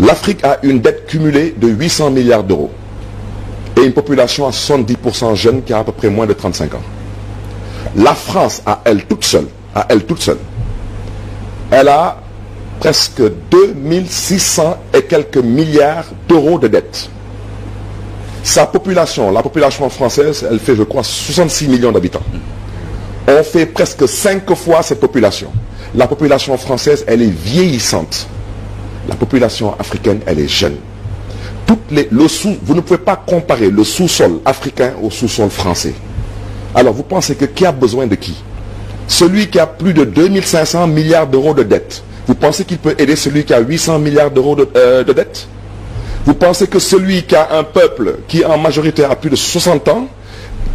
L'Afrique a une dette cumulée de 800 milliards d'euros et une population à 70% jeune qui a à peu près moins de 35 ans. La France, à elle toute seule, à elle toute seule, elle a presque 2600 et quelques milliards d'euros de dettes. Sa population, la population française, elle fait, je crois, 66 millions d'habitants. On fait presque 5 fois cette population. La population française, elle est vieillissante. La population africaine, elle est jeune. Toutes les, le sous, vous ne pouvez pas comparer le sous-sol africain au sous-sol français. Alors, vous pensez que qui a besoin de qui? Celui qui a plus de 2500 milliards d'euros de dettes. Vous pensez qu'il peut aider celui qui a 800 milliards d'euros de, euh, de dettes Vous pensez que celui qui a un peuple qui en majorité a plus de 60 ans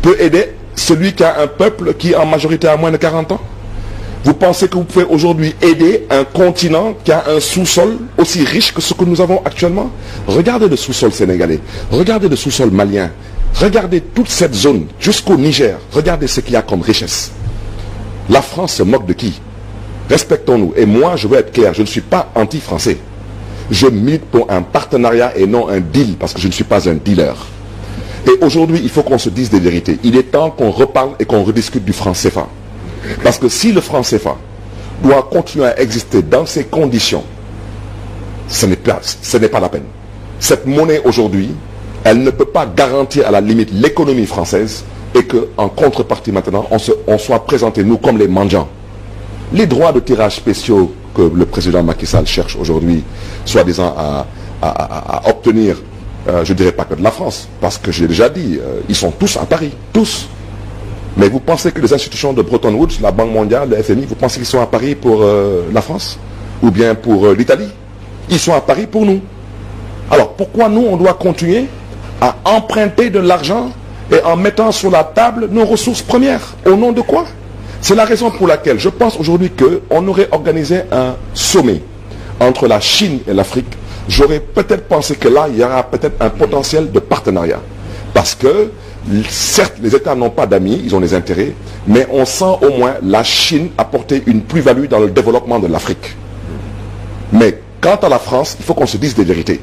peut aider celui qui a un peuple qui en majorité a moins de 40 ans? Vous pensez que vous pouvez aujourd'hui aider un continent qui a un sous-sol aussi riche que ce que nous avons actuellement? Regardez le sous-sol sénégalais, regardez le sous-sol malien, regardez toute cette zone jusqu'au Niger, regardez ce qu'il y a comme richesse. La France se moque de qui? Respectons-nous. Et moi, je veux être clair, je ne suis pas anti-français. Je milite pour un partenariat et non un deal, parce que je ne suis pas un dealer. Et aujourd'hui, il faut qu'on se dise des vérités. Il est temps qu'on reparle et qu'on rediscute du franc CFA. Parce que si le franc CFA doit continuer à exister dans ces conditions, ce n'est pas, la peine. Cette monnaie aujourd'hui, elle ne peut pas garantir à la limite l'économie française et qu'en contrepartie maintenant, on, soit présenté nous comme les mendiants. Les droits de tirage spéciaux que le président Macky Sall cherche aujourd'hui, soi-disant à, obtenir, euh, je ne dirais pas que de la France, parce que j'ai déjà dit, euh, ils sont tous à Paris, tous. Mais vous pensez que les institutions de Bretton Woods, la Banque mondiale, le FMI, vous pensez qu'ils sont à Paris pour euh, la France? Ou bien pour l'Italie? Ils sont à Paris pour nous. Alors pourquoi nous, on doit continuer à emprunter de l'argent et en mettant sur la table nos ressources premières? Au nom de quoi? C'est la raison pour laquelle je pense aujourd'hui qu'on aurait organisé un sommet entre la Chine et l'Afrique. J'aurais peut-être pensé que là, il y aura peut-être un potentiel de partenariat. Parce que, certes, les États n'ont pas d'amis, ils ont des intérêts, mais on sent au moins la Chine apporter une plus-value dans le développement de l'Afrique. Mais quant à la France, il faut qu'on se dise des vérités.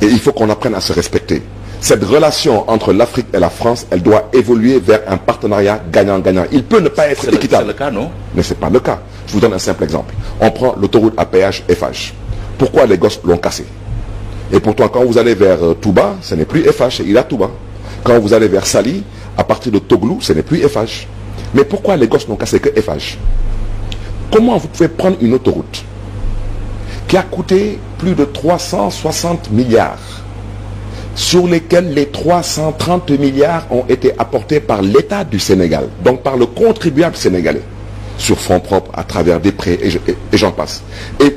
Et il faut qu'on apprenne à se respecter cette relation entre l'Afrique et la France, elle doit évoluer vers un partenariat gagnant-gagnant. Il peut ne pas être équitable. C'est le cas, non? Mais ce n'est pas le cas. Je vous donne un simple exemple. On prend l'autoroute à péage FH. Pourquoi les gosses l'ont cassé? Et pourtant, quand vous allez vers Touba, ce n'est plus FH, c'est Ila Touba. Quand vous allez vers Sali, à partir de Toglou, ce n'est plus FH. Mais pourquoi les gosses n'ont cassé que FH Comment vous pouvez prendre une autoroute qui a coûté plus de 360 milliards sur lesquels les 330 milliards ont été apportés par l'État du Sénégal, donc par le contribuable sénégalais, sur fonds propres, à travers des prêts, et j'en passe. Et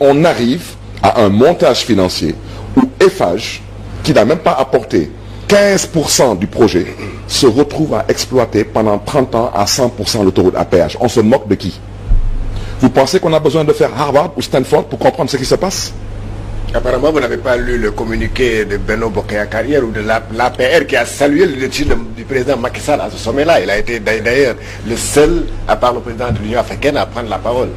on, arrive à un montage financier où EFAGE, qui n'a même pas apporté 15% du projet, se retrouve à exploiter pendant 30 ans à 100% l'autoroute à. On se moque de qui? Vous pensez qu'on a besoin de faire Harvard ou Stanford pour comprendre ce qui se passe? Apparemment, vous n'avez pas lu le communiqué de Beno Bokaya Carrière ou de l'APR qui a salué le décision du président Macky Sall à ce sommet-là. Il a été d'ailleurs le seul, à part le président de l'Union africaine, à prendre la parole.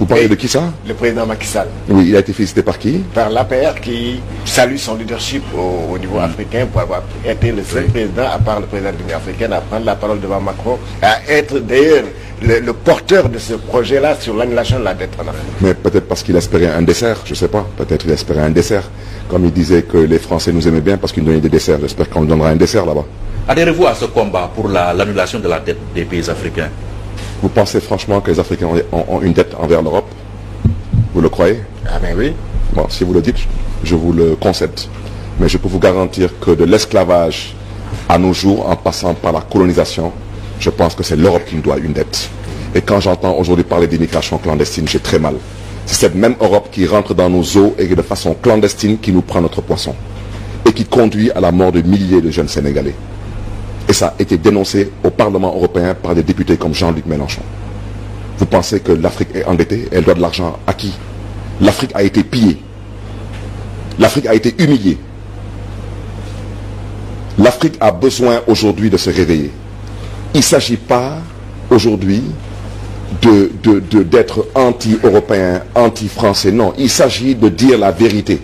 Vous parlez de qui ça Le président Macky Sall. Oui, il a été félicité par qui Par l'APR qui salue son leadership au, au niveau africain pour avoir été le seul président, à part le président de l'Union africaine, à prendre la parole devant Macron, à être d'ailleurs le, le, porteur de ce projet-là sur l'annulation de la dette en Afrique. Mais peut-être parce qu'il espérait un dessert, je ne sais pas. Peut-être il espérait un dessert. Comme il disait que les Français nous aimaient bien parce qu'ils nous donnaient des desserts. J'espère qu'on donnera un dessert là-bas. Adhérez-vous à ce combat pour l'annulation la, de la dette des pays africains? Vous pensez franchement que les Africains ont, ont une dette envers l'Europe? Vous le croyez? Ah ben oui. Bon, si vous le dites, je vous le concède. Mais je peux vous garantir que de l'esclavage à nos jours, en passant par la colonisation, je pense que c'est l'Europe qui nous doit une dette. Et quand j'entends aujourd'hui parler d'immigration clandestine, j'ai très mal. C'est cette même Europe qui rentre dans nos eaux et de façon clandestine qui nous prend notre poisson. Et qui conduit à la mort de milliers de jeunes Sénégalais. Et ça a été dénoncé au Parlement européen par des députés comme Jean-Luc Mélenchon. Vous pensez que l'Afrique est endettée Elle doit de l'argent à qui? L'Afrique a été pillée. L'Afrique a été humiliée. L'Afrique a besoin aujourd'hui de se réveiller. Il ne s'agit pas aujourd'hui de, de, d'être anti-européen, anti-français. Non, il s'agit de dire la vérité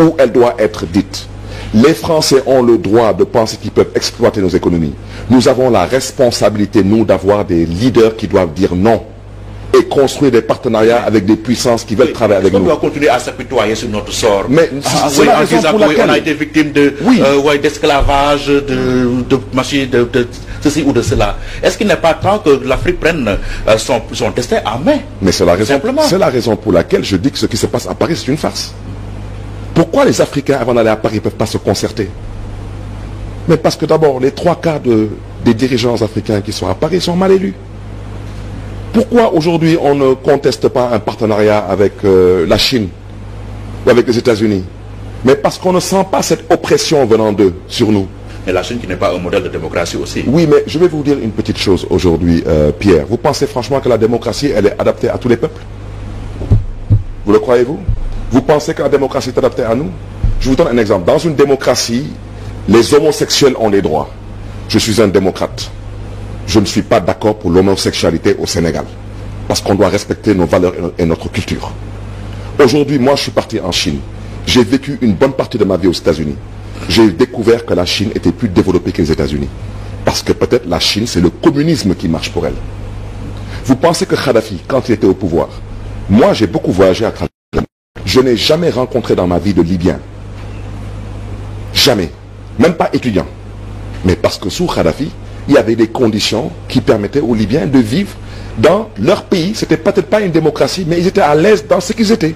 où elle doit être dite. Les Français ont le droit de penser qu'ils peuvent exploiter nos économies. Nous avons la responsabilité, nous, d'avoir des leaders qui doivent dire non et construire des partenariats avec des puissances qui veulent travailler avec on nous. doit continuer à s'apitoyer sur notre sort. Mais Ah, oui, la en disant oui, on a été victime de, Oui. euh, ouais, d'esclavage, de, de de, de ceci ou de cela. Est-ce qu'il n'est pas temps que l'Afrique prenne euh, son, son destin en main? Mais c'est la, raison, la raison pour laquelle je dis que ce qui se passe à Paris, c'est une farce. Pourquoi les Africains, avant d'aller à Paris, ne peuvent pas se concerter? Mais parce que d'abord, les trois quarts de- des dirigeants africains qui sont à Paris sont mal élus. Pourquoi aujourd'hui on ne conteste pas un partenariat avec euh, la Chine ou avec les États-Unis? Mais parce qu'on ne sent pas cette oppression venant d'eux sur nous. Et la Chine qui n'est pas un modèle de démocratie aussi. Oui, mais je vais vous dire une petite chose aujourd'hui, euh, Pierre. Vous pensez franchement que la démocratie, elle est adaptée à tous les peuples? Vous le croyez-vous? Vous pensez que la démocratie est adaptée à nous? Je vous donne un exemple. Dans une démocratie, les homosexuels ont les droits. Je suis un démocrate. Je ne suis pas d'accord pour l'homosexualité au Sénégal. Parce qu'on doit respecter nos valeurs et no- et notre culture. Aujourd'hui, moi, je suis parti en Chine. J'ai vécu une bonne partie de ma vie aux États-Unis. J'ai découvert que la Chine était plus développée que les États-Unis. Parce que peut-être la Chine, c'est le communisme qui marche pour elle. Vous pensez que Kadhafi, quand il était au pouvoir, moi, j'ai beaucoup voyagé à travers. Je n'ai jamais rencontré dans ma vie de Libyens. Jamais. Même pas étudiant. Mais parce que sous Kadhafi, il y avait des conditions qui permettaient aux Libyens de vivre dans leur pays. C'était peut-être pas une démocratie, mais ils étaient à l'aise dans ce qu'ils étaient.